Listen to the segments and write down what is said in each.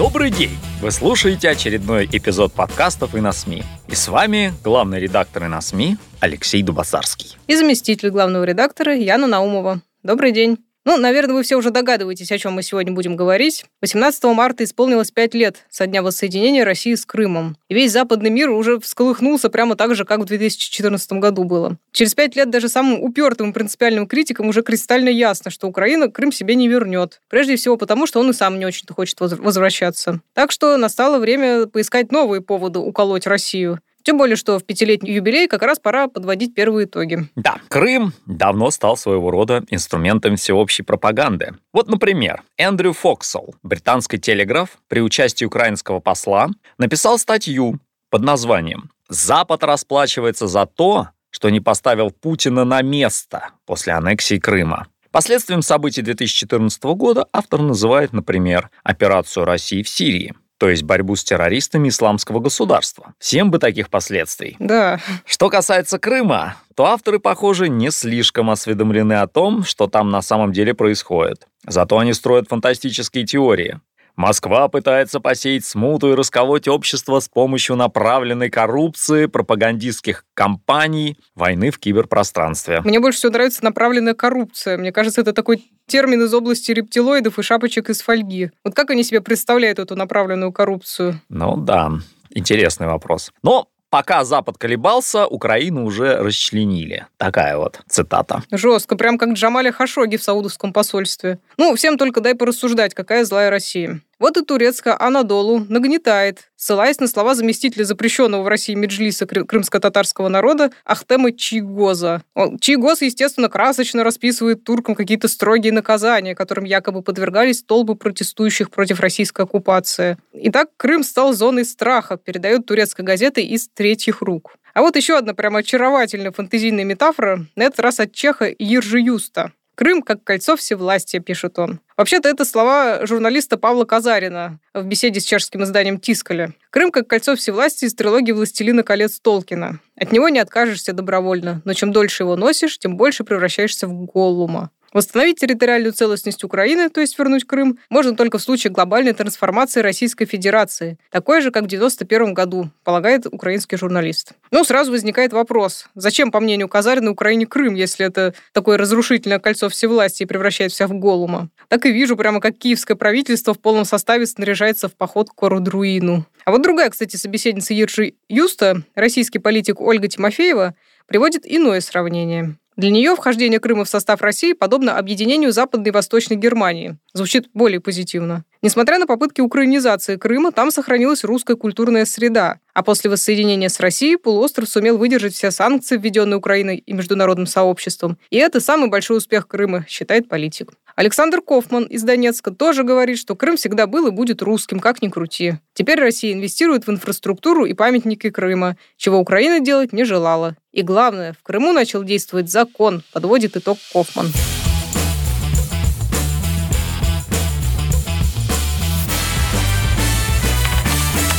Добрый день! Вы слушаете очередной эпизод подкастов «И на СМИ». И с вами главный редактор «И на СМИ» Алексей Дубасарский. И заместитель главного редактора Яна Наумова. Добрый день. Ну, наверное, вы все уже догадываетесь, о чем мы сегодня будем говорить. 18 марта исполнилось 5 лет со дня воссоединения России с Крымом. И весь западный мир уже всколыхнулся прямо так же, как в 2014 году было. Через 5 лет даже самым упертым и принципиальным критикам уже кристально ясно, что Украина Крым себе не вернет. Прежде всего потому, что он и сам не очень-то хочет возвращаться. Так что настало время поискать новые поводы уколоть Россию. Тем более, что в пятилетний юбилей как раз пора подводить первые итоги. Да, Крым давно стал своего рода инструментом всеобщей пропаганды. Вот, например, Эндрю Фоксел, британский телеграф, при участии украинского посла, написал статью под названием «Запад расплачивается за то, что не поставил Путина на место после аннексии Крыма». Последствием событий 2014 года автор называет, например, операцию России в Сирии то есть борьбу с террористами исламского государства. Всем бы таких последствий. Да. Что касается Крыма, то авторы, похоже, не слишком осведомлены о том, что там на самом деле происходит. Зато они строят фантастические теории. Москва пытается посеять смуту и расколоть общество с помощью направленной коррупции, пропагандистских кампаний, войны в киберпространстве. Мне больше всего нравится направленная коррупция. Мне кажется, это такой термин из области рептилоидов и шапочек из фольги. Вот как они себе представляют эту направленную коррупцию? Ну да, интересный вопрос. Но Пока Запад колебался, Украину уже расчленили. Такая вот цитата. Жестко, прям как Джамаля Хашоги в саудовском посольстве. Ну, всем только дай порассуждать, какая злая Россия. Вот и турецкая Анадолу нагнетает, ссылаясь на слова заместителя запрещенного в России Меджлиса крымско-татарского народа Ахтема Чигоза. Чигоз, естественно, красочно расписывает туркам какие-то строгие наказания, которым якобы подвергались толпы протестующих против российской оккупации. Итак, Крым стал зоной страха, передает турецкая газета из третьих рук. А вот еще одна прям очаровательная фантазийная метафора, на этот раз от чеха Ержи Юста. Крым как кольцо всевластия, пишет он. Вообще-то это слова журналиста Павла Казарина в беседе с чешским изданием Тискаля. Крым как кольцо всевластия из трилогии «Властелина колец» Толкина. От него не откажешься добровольно, но чем дольше его носишь, тем больше превращаешься в Голлума. Восстановить территориальную целостность Украины, то есть вернуть Крым, можно только в случае глобальной трансформации Российской Федерации, такой же, как в 1991 году, полагает украинский журналист. Ну, сразу возникает вопрос, зачем, по мнению Казарина, Украине Крым, если это такое разрушительное кольцо всевластия и превращает вся в голума? Так и вижу прямо, как киевское правительство в полном составе снаряжается в поход к Корудруину. А вот другая, кстати, собеседница Ержи Юста, российский политик Ольга Тимофеева, приводит иное сравнение. Для нее вхождение Крыма в состав России подобно объединению Западной и Восточной Германии. Звучит более позитивно. Несмотря на попытки украинизации Крыма, там сохранилась русская культурная среда. А после воссоединения с Россией полуостров сумел выдержать все санкции, введенные Украиной и международным сообществом. И это самый большой успех Крыма, считает политик. Александр Кофман из Донецка тоже говорит, что Крым всегда был и будет русским, как ни крути. Теперь Россия инвестирует в инфраструктуру и памятники Крыма, чего Украина делать не желала. И главное, в Крыму начал действовать закон, подводит итог Кофман.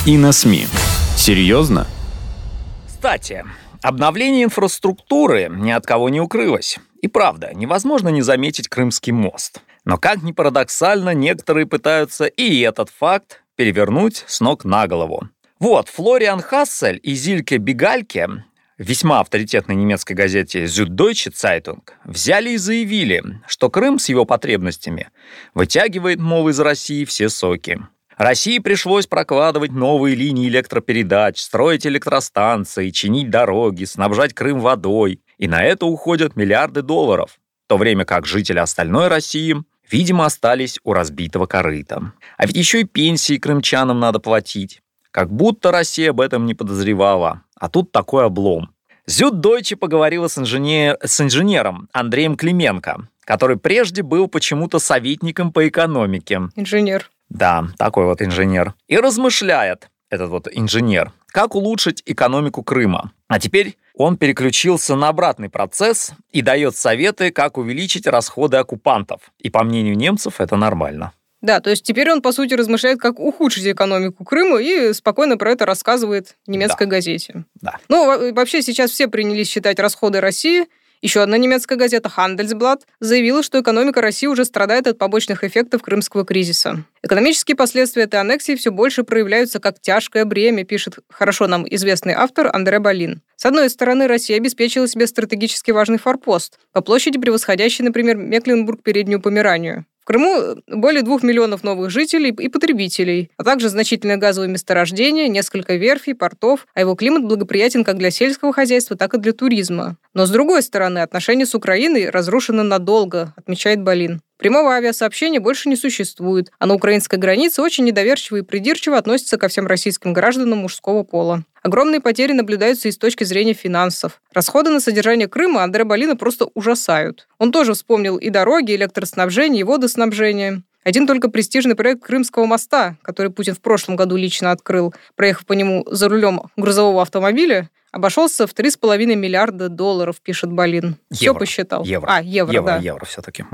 И на СМИ. Серьезно? Кстати, обновление инфраструктуры ни от кого не укрылось. И правда, невозможно не заметить Крымский мост. Но как ни парадоксально, некоторые пытаются и этот факт перевернуть с ног на голову. Вот, Флориан Хассель и Зильке Бегальке весьма авторитетной немецкой газете Süddeutsche Zeitung взяли и заявили, что Крым с его потребностями вытягивает, мол, из России все соки. России пришлось прокладывать новые линии электропередач, строить электростанции, чинить дороги, снабжать Крым водой. И на это уходят миллиарды долларов. В то время как жители остальной России, видимо, остались у разбитого корыта. А ведь еще и пенсии крымчанам надо платить. Как будто Россия об этом не подозревала. А тут такой облом. Зюд Дойче поговорила с, инженер... с инженером Андреем Клименко, который прежде был почему-то советником по экономике. Инженер. Да, такой вот инженер. И размышляет, этот вот инженер, как улучшить экономику Крыма. А теперь он переключился на обратный процесс и дает советы, как увеличить расходы оккупантов. И по мнению немцев это нормально. Да, то есть теперь он, по сути, размышляет, как ухудшить экономику Крыма и спокойно про это рассказывает немецкой Да. газете. Да. Ну, во- вообще сейчас все принялись считать расходы России. Еще одна немецкая газета Handelsblatt заявила, что экономика России уже страдает от побочных эффектов крымского кризиса. Экономические последствия этой аннексии все больше проявляются как тяжкое бремя, пишет хорошо нам известный автор Андре Балин. С одной стороны, Россия обеспечила себе стратегически важный форпост, по площади превосходящий, например, Мекленбург переднюю Померанию. В Крыму более двух миллионов новых жителей и потребителей, а также значительное газовое месторождение, несколько верфей, портов, а его климат благоприятен как для сельского хозяйства, так и для туризма. Но с другой стороны, отношения с Украиной разрушены надолго, отмечает Балин. Прямого авиасообщения больше не существует, а на украинской границе очень недоверчиво и придирчиво относятся ко всем российским гражданам мужского пола. Огромные потери наблюдаются и с точки зрения финансов. Расходы на содержание Крыма Андре Балина просто ужасают. Он тоже вспомнил и дороги, и электроснабжение, и водоснабжение. Один только престижный проект Крымского моста, который Путин в прошлом году лично открыл, проехав по нему за рулем грузового автомобиля, обошелся в 3,5 миллиарда долларов, пишет Балин. Все Евро. посчитал. Евро. А, евро, евро, да. евро все-таки.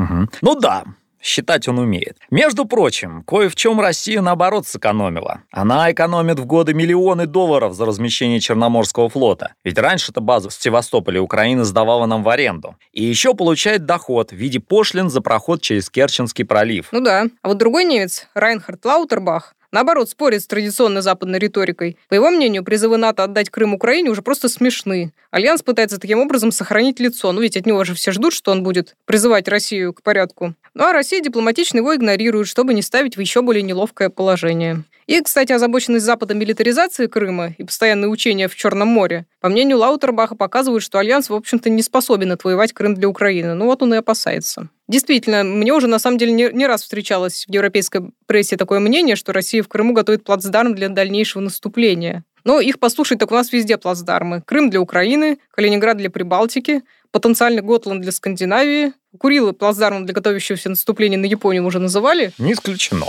Ну да, считать он умеет. Между прочим, кое в чем Россия наоборот сэкономила. Она экономит в годы миллионы долларов за размещение Черноморского флота. Ведь раньше-то базу в Севастополе Украина сдавала нам в аренду. И еще получает доход в виде пошлин за проход через Керченский пролив. Ну да. А вот другой немец, Райнхард Лаутербах, наоборот, спорит с традиционной западной риторикой. По его мнению, призывы НАТО отдать Крым Украине уже просто смешны. Альянс пытается таким образом сохранить лицо. Ну ведь от него же все ждут, что он будет призывать Россию к порядку. Ну а Россия дипломатично его игнорирует, чтобы не ставить в еще более неловкое положение. И, кстати, озабоченность Запада милитаризации Крыма и постоянные учения в Черном море, по мнению Лаутербаха, показывают, что Альянс, в общем-то, не способен отвоевать Крым для Украины. Ну вот он и опасается. Действительно, мне уже на самом деле не, не раз встречалось в европейской прессе такое мнение, что Россия в Крыму готовит плацдарм для дальнейшего наступления. Но их послушать, так у нас везде плацдармы. Крым для Украины, Калининград для Прибалтики, потенциальный Готланд для Скандинавии. Курилы плацдармом для готовящегося наступления на Японию уже называли. Не исключено.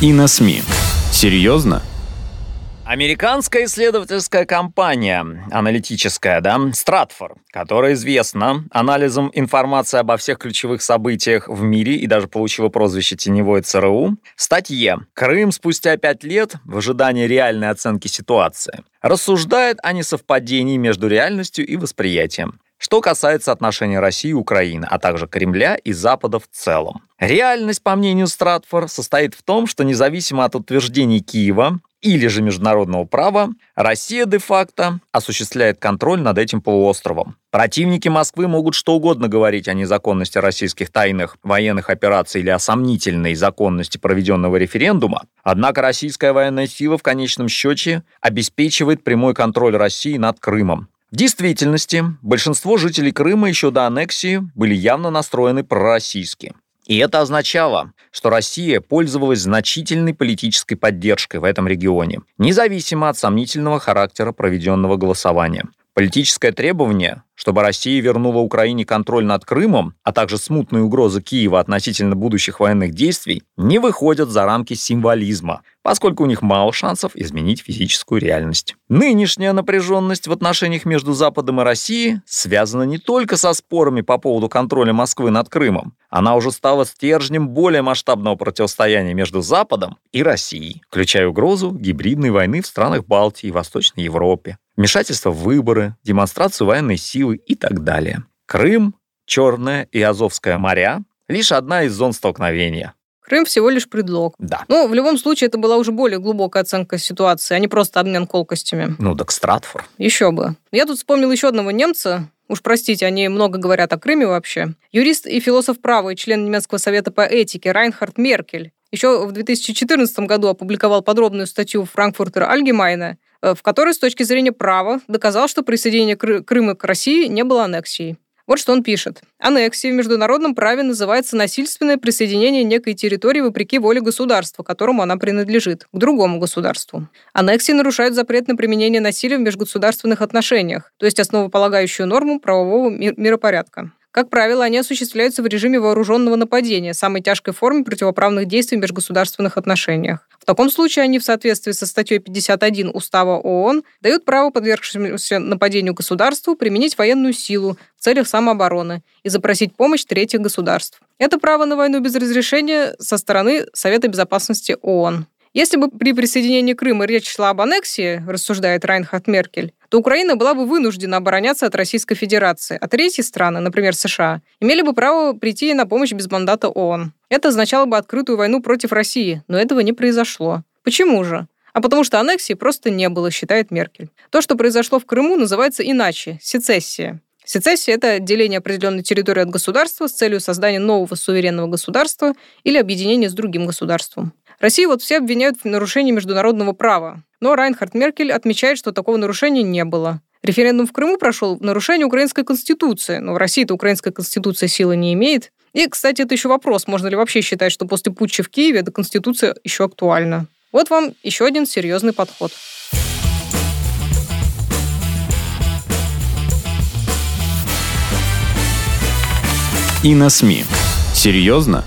И на СМИ. Серьезно? Американская исследовательская компания, аналитическая, да, Stratfor, которая известна анализом информации обо всех ключевых событиях в мире и даже получила прозвище «Теневой ЦРУ», в статье «Крым спустя пять лет в ожидании реальной оценки ситуации» рассуждает о несовпадении между реальностью и восприятием. Что касается отношений России и Украины, а также Кремля и Запада в целом. Реальность, по мнению Стратфор, состоит в том, что независимо от утверждений Киева или же международного права, Россия де-факто осуществляет контроль над этим полуостровом. Противники Москвы могут что угодно говорить о незаконности российских тайных военных операций или о сомнительной законности проведенного референдума, однако российская военная сила в конечном счете обеспечивает прямой контроль России над Крымом. В действительности, большинство жителей Крыма еще до аннексии были явно настроены пророссийски. И это означало, что Россия пользовалась значительной политической поддержкой в этом регионе, независимо от сомнительного характера проведенного голосования. Политическое требование, чтобы Россия вернула Украине контроль над Крымом, а также смутные угрозы Киева относительно будущих военных действий, не выходят за рамки символизма, поскольку у них мало шансов изменить физическую реальность. Нынешняя напряженность в отношениях между Западом и Россией связана не только со спорами по поводу контроля Москвы над Крымом. Она уже стала стержнем более масштабного противостояния между Западом и Россией, включая угрозу гибридной войны в странах Балтии и Восточной Европе, вмешательство в выборы, демонстрацию военной силы и так далее. Крым, Черное и Азовское моря — лишь одна из зон столкновения. Крым всего лишь предлог. Да. Ну, в любом случае, это была уже более глубокая оценка ситуации, а не просто обмен колкостями. Ну так Стратфор. Еще бы. Я тут вспомнил еще одного немца. Уж простите, они много говорят о Крыме вообще. Юрист и философ права и член немецкого совета по этике Райнхард Меркель. Еще в 2014 году опубликовал подробную статью Франкфуртер Альгемайна, в которой с точки зрения права доказал, что присоединение Кры- Крыма к России не было аннексией. Вот что он пишет. Аннексия в международном праве называется насильственное присоединение некой территории вопреки воле государства, которому она принадлежит, к другому государству. Аннексии нарушают запрет на применение насилия в межгосударственных отношениях, то есть основополагающую норму правового миропорядка. Как правило, они осуществляются в режиме вооруженного нападения, самой тяжкой форме противоправных действий в межгосударственных отношениях. В таком случае они в соответствии со статьей 51 Устава ООН дают право подвергшемуся нападению государству применить военную силу в целях самообороны и запросить помощь третьих государств. Это право на войну без разрешения со стороны Совета безопасности ООН. Если бы при присоединении Крыма речь шла об аннексии, рассуждает Райнхард Меркель, то Украина была бы вынуждена обороняться от Российской Федерации, а третьи страны, например, США, имели бы право прийти на помощь без мандата ООН. Это означало бы открытую войну против России, но этого не произошло. Почему же? А потому что аннексии просто не было, считает Меркель. То, что произошло в Крыму, называется иначе – сецессия. Сецессия – это отделение определенной территории от государства с целью создания нового суверенного государства или объединения с другим государством. Россию вот все обвиняют в нарушении международного права. Но Райнхард Меркель отмечает, что такого нарушения не было. Референдум в Крыму прошел в нарушение украинской конституции. Но в России-то украинская конституция силы не имеет. И, кстати, это еще вопрос, можно ли вообще считать, что после путча в Киеве эта конституция еще актуальна. Вот вам еще один серьезный подход. И на СМИ. Серьезно?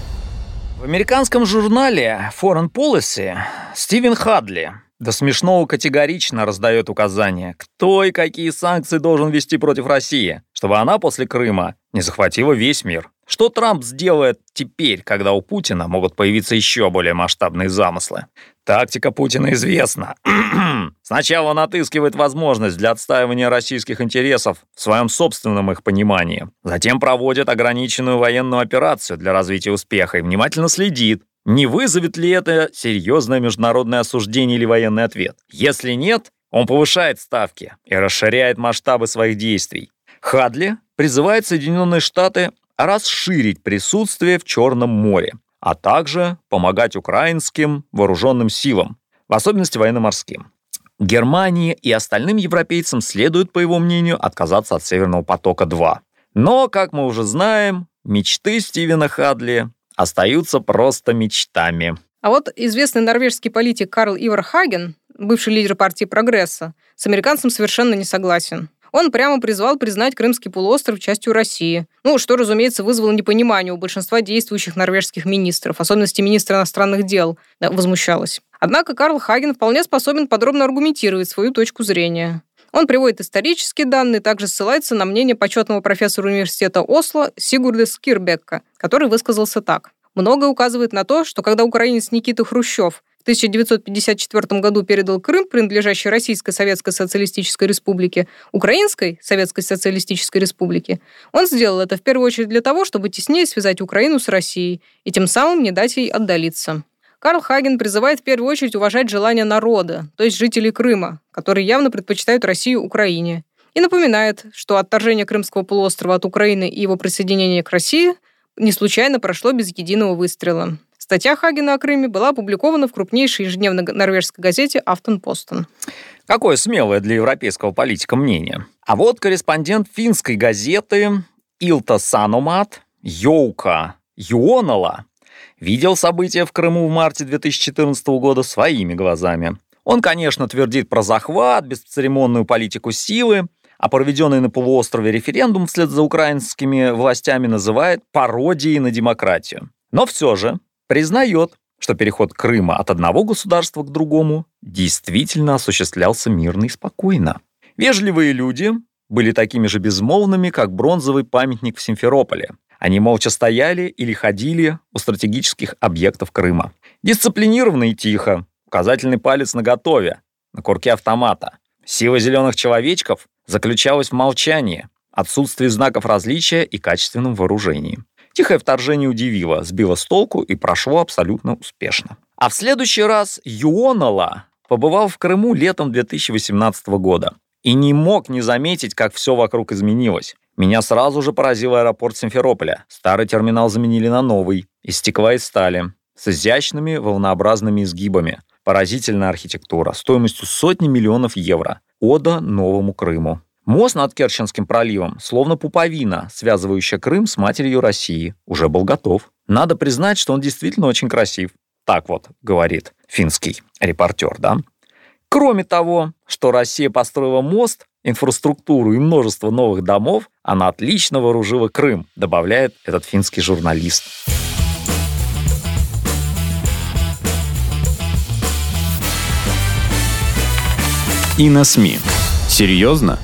В американском журнале Foreign Policy Стивен Хадли до смешного категорично раздает указания, кто и какие санкции должен вести против России, чтобы она после Крыма не захватила весь мир. Что Трамп сделает теперь, когда у Путина могут появиться еще более масштабные замыслы? Тактика Путина известна. Сначала он отыскивает возможность для отстаивания российских интересов в своем собственном их понимании. Затем проводит ограниченную военную операцию для развития успеха и внимательно следит, не вызовет ли это серьезное международное осуждение или военный ответ. Если нет, он повышает ставки и расширяет масштабы своих действий. Хадли призывает Соединенные Штаты расширить присутствие в Черном море, а также помогать украинским вооруженным силам, в особенности военно-морским. Германии и остальным европейцам следует, по его мнению, отказаться от Северного потока-2. Но, как мы уже знаем, мечты Стивена Хадли остаются просто мечтами. А вот известный норвежский политик Карл Ивар Хаген, бывший лидер партии «Прогресса», с американцем совершенно не согласен. Он прямо призвал признать Крымский полуостров частью России. Ну, что, разумеется, вызвало непонимание у большинства действующих норвежских министров, в особенности министра иностранных дел, возмущалась. Однако Карл Хаген вполне способен подробно аргументировать свою точку зрения. Он приводит исторические данные, также ссылается на мнение почетного профессора университета Осло Сигурда Скирбекка, который высказался так. Многое указывает на то, что когда украинец Никита Хрущев в 1954 году передал Крым, принадлежащий Российской Советской Социалистической Республике, Украинской Советской Социалистической Республике, он сделал это в первую очередь для того, чтобы теснее связать Украину с Россией и тем самым не дать ей отдалиться. Карл Хаген призывает в первую очередь уважать желания народа, то есть жителей Крыма, которые явно предпочитают Россию Украине, и напоминает, что отторжение Крымского полуострова от Украины и его присоединение к России не случайно прошло без единого выстрела. Статья Хагена о Крыме была опубликована в крупнейшей ежедневной норвежской газете «Автонпостен». Какое смелое для европейского политика мнение. А вот корреспондент финской газеты Илта Саномат Йоука Юонала видел события в Крыму в марте 2014 года своими глазами. Он, конечно, твердит про захват, бесцеремонную политику силы, а проведенный на полуострове референдум вслед за украинскими властями называет пародией на демократию. Но все же признает, что переход Крыма от одного государства к другому действительно осуществлялся мирно и спокойно. Вежливые люди были такими же безмолвными, как бронзовый памятник в Симферополе. Они молча стояли или ходили у стратегических объектов Крыма. Дисциплинированно и тихо, указательный палец наготове, на курке автомата. Сила зеленых человечков заключалась в молчании, отсутствии знаков различия и качественном вооружении. Тихое вторжение удивило, сбило с толку и прошло абсолютно успешно. А в следующий раз Юонала побывал в Крыму летом 2018 года и не мог не заметить, как все вокруг изменилось. Меня сразу же поразил аэропорт Симферополя. Старый терминал заменили на новый, из стекла и стали, с изящными волнообразными изгибами. Поразительная архитектура, стоимостью сотни миллионов евро. Ода Новому Крыму. Мост над Керченским проливом, словно пуповина, связывающая Крым с матерью России, уже был готов. Надо признать, что он действительно очень красив. Так вот, говорит финский репортер, да? Кроме того, что Россия построила мост, инфраструктуру и множество новых домов, она отлично вооружила Крым, добавляет этот финский журналист. И на СМИ. Серьезно?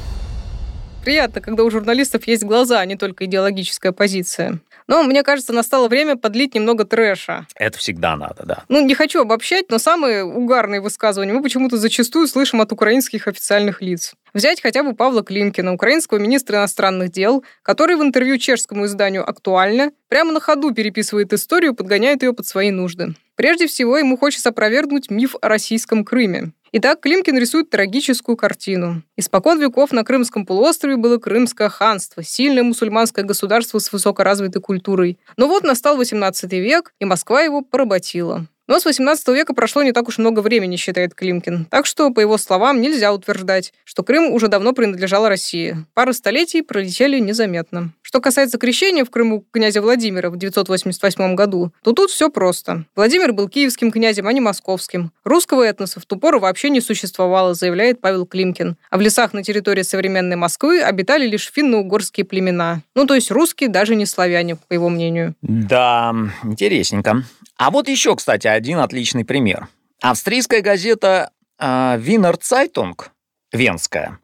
Приятно, когда у журналистов есть глаза, а не только идеологическая позиция. Но мне кажется, настало время подлить немного трэша. Это всегда надо, да. Ну, не хочу обобщать, но самые угарные высказывания мы почему-то зачастую слышим от украинских официальных лиц. Взять хотя бы Павла Климкина, украинского министра иностранных дел, который в интервью чешскому изданию «Актуально» прямо на ходу переписывает историю, подгоняет ее под свои нужды. Прежде всего, ему хочется опровергнуть миф о российском Крыме. Итак, Климкин рисует трагическую картину. Испокон веков на Крымском полуострове было Крымское ханство, сильное мусульманское государство с высокоразвитой культурой. Но вот настал 18 век, и Москва его поработила. Но с 18 века прошло не так уж много времени, считает Климкин. Так что, по его словам, нельзя утверждать, что Крым уже давно принадлежал России. Пара столетий пролетели незаметно. Что касается крещения в Крыму князя Владимира в 988 году, то тут все просто. Владимир был киевским князем, а не московским. Русского этноса в ту пору вообще не существовало, заявляет Павел Климкин. А в лесах на территории современной Москвы обитали лишь финно-угорские племена. Ну, то есть русские даже не славяне, по его мнению. Да, интересненько. А вот еще, кстати, один отличный пример. Австрийская газета Винер э, Цайтунг, венская,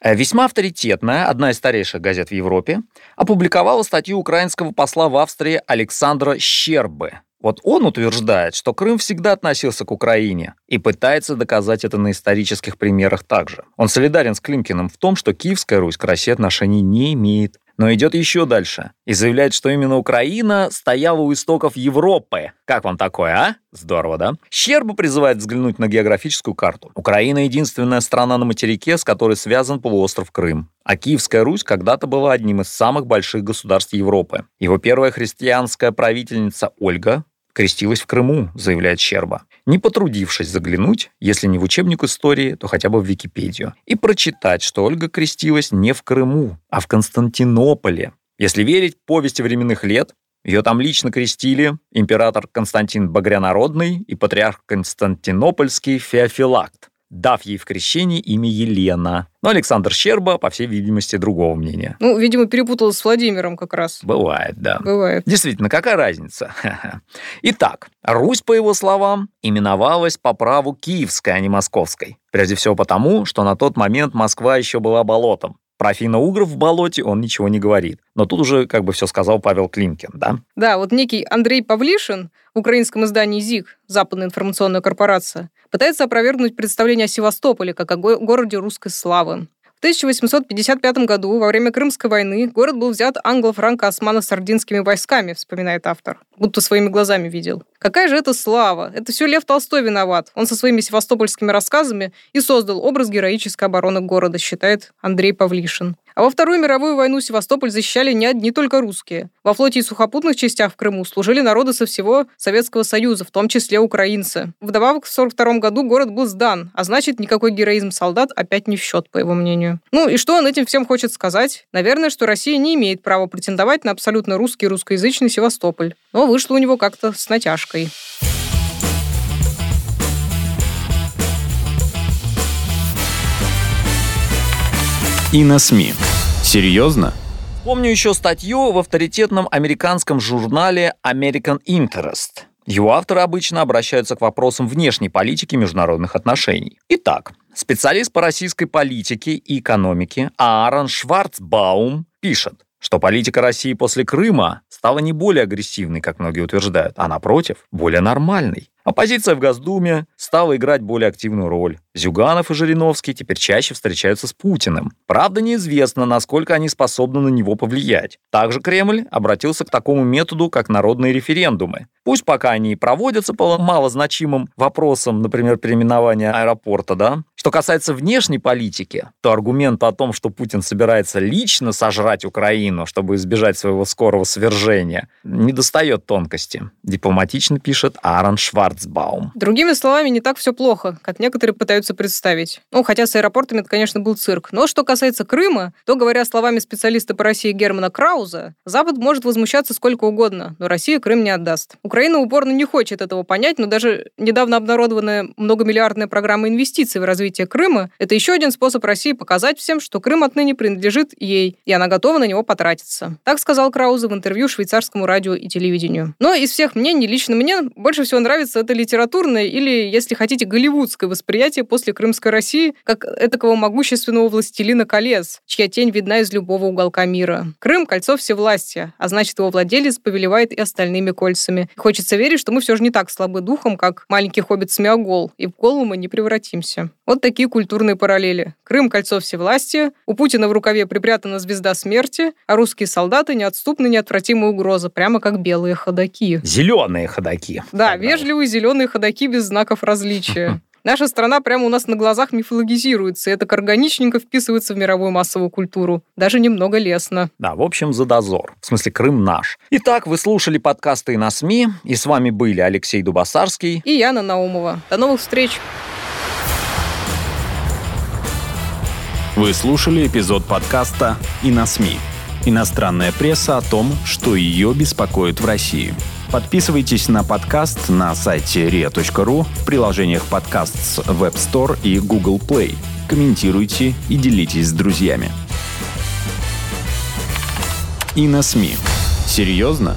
э, весьма авторитетная, одна из старейших газет в Европе, опубликовала статью украинского посла в Австрии Александра Щербы. Вот он утверждает, что Крым всегда относился к Украине и пытается доказать это на исторических примерах также. Он солидарен с Климкиным в том, что Киевская Русь к России отношений не имеет но идет еще дальше и заявляет, что именно Украина стояла у истоков Европы. Как вам такое, а? Здорово, да? Щерба призывает взглянуть на географическую карту. Украина — единственная страна на материке, с которой связан полуостров Крым. А Киевская Русь когда-то была одним из самых больших государств Европы. Его первая христианская правительница Ольга крестилась в Крыму, заявляет Щерба не потрудившись заглянуть, если не в учебник истории, то хотя бы в Википедию, и прочитать, что Ольга крестилась не в Крыму, а в Константинополе. Если верить повести временных лет, ее там лично крестили император Константин Багрянародный и патриарх Константинопольский Феофилакт дав ей в крещении имя Елена. Но Александр Щерба, по всей видимости, другого мнения. Ну, видимо, перепутал с Владимиром как раз. Бывает, да. Бывает. Действительно, какая разница? Итак, Русь, по его словам, именовалась по праву киевской, а не московской. Прежде всего потому, что на тот момент Москва еще была болотом. Про финно-угров в болоте он ничего не говорит. Но тут уже как бы все сказал Павел Климкин, да? Да, вот некий Андрей Павлишин в украинском издании ЗИГ, Западная информационная корпорация, пытается опровергнуть представление о Севастополе как о городе русской славы. В 1855 году, во время Крымской войны, город был взят англо-франко-османо-сардинскими войсками, вспоминает автор. Будто своими глазами видел. Какая же это слава? Это все Лев Толстой виноват. Он со своими севастопольскими рассказами и создал образ героической обороны города, считает Андрей Павлишин. А во Вторую мировую войну Севастополь защищали не одни только русские. Во флоте и сухопутных частях в Крыму служили народы со всего Советского Союза, в том числе украинцы. Вдобавок, в 1942 году город был сдан, а значит, никакой героизм солдат опять не в счет, по его мнению. Ну и что он этим всем хочет сказать? Наверное, что Россия не имеет права претендовать на абсолютно русский русскоязычный Севастополь. Но вышло у него как-то с натяжкой. И на СМИ. Серьезно? Помню еще статью в авторитетном американском журнале American Interest. Его авторы обычно обращаются к вопросам внешней политики международных отношений. Итак, специалист по российской политике и экономике Аарон Шварцбаум пишет, что политика России после Крыма стала не более агрессивной, как многие утверждают, а напротив, более нормальной. Оппозиция в Госдуме стала играть более активную роль. Зюганов и Жириновский теперь чаще встречаются с Путиным. Правда, неизвестно, насколько они способны на него повлиять. Также Кремль обратился к такому методу, как народные референдумы. Пусть пока они и проводятся по малозначимым вопросам, например, переименования аэропорта, да, что касается внешней политики, то аргумент о том, что Путин собирается лично сожрать Украину, чтобы избежать своего скорого свержения, не достает тонкости. Дипломатично пишет Аарон Шварц Шварцбаум. Другими словами, не так все плохо, как некоторые пытаются представить. Ну, хотя с аэропортами это, конечно, был цирк. Но что касается Крыма, то, говоря словами специалиста по России Германа Крауза, Запад может возмущаться сколько угодно, но Россия Крым не отдаст. Украина упорно не хочет этого понять, но даже недавно обнародованная многомиллиардная программа инвестиций в развитие Крыма – это еще один способ России показать всем, что Крым отныне принадлежит ей, и она готова на него потратиться. Так сказал Крауза в интервью швейцарскому радио и телевидению. Но из всех мнений лично мне больше всего нравится это литературное или, если хотите, голливудское восприятие после Крымской России как этакого могущественного властелина колец, чья тень видна из любого уголка мира. Крым – кольцо всевластия, а значит, его владелец повелевает и остальными кольцами. И хочется верить, что мы все же не так слабы духом, как маленький хоббит Смеогол, и в голову мы не превратимся. Вот такие культурные параллели. Крым – кольцо всевластия, у Путина в рукаве припрятана звезда смерти, а русские солдаты – неотступная неотвратимая угроза, прямо как белые ходаки. Зеленые ходаки. Да, Тогда вежливые зеленые ходаки без знаков различия. Наша страна прямо у нас на глазах мифологизируется, и это органичненько вписывается в мировую массовую культуру. Даже немного лестно. Да, в общем, за дозор. В смысле, Крым наш. Итак, вы слушали подкасты на СМИ, и с вами были Алексей Дубасарский и Яна Наумова. До новых встреч! Вы слушали эпизод подкаста «И на СМИ». Иностранная пресса о том, что ее беспокоит в России. Подписывайтесь на подкаст на сайте ria.ru в приложениях подкаст с Web Store и Google Play. Комментируйте и делитесь с друзьями. И на СМИ. Серьезно?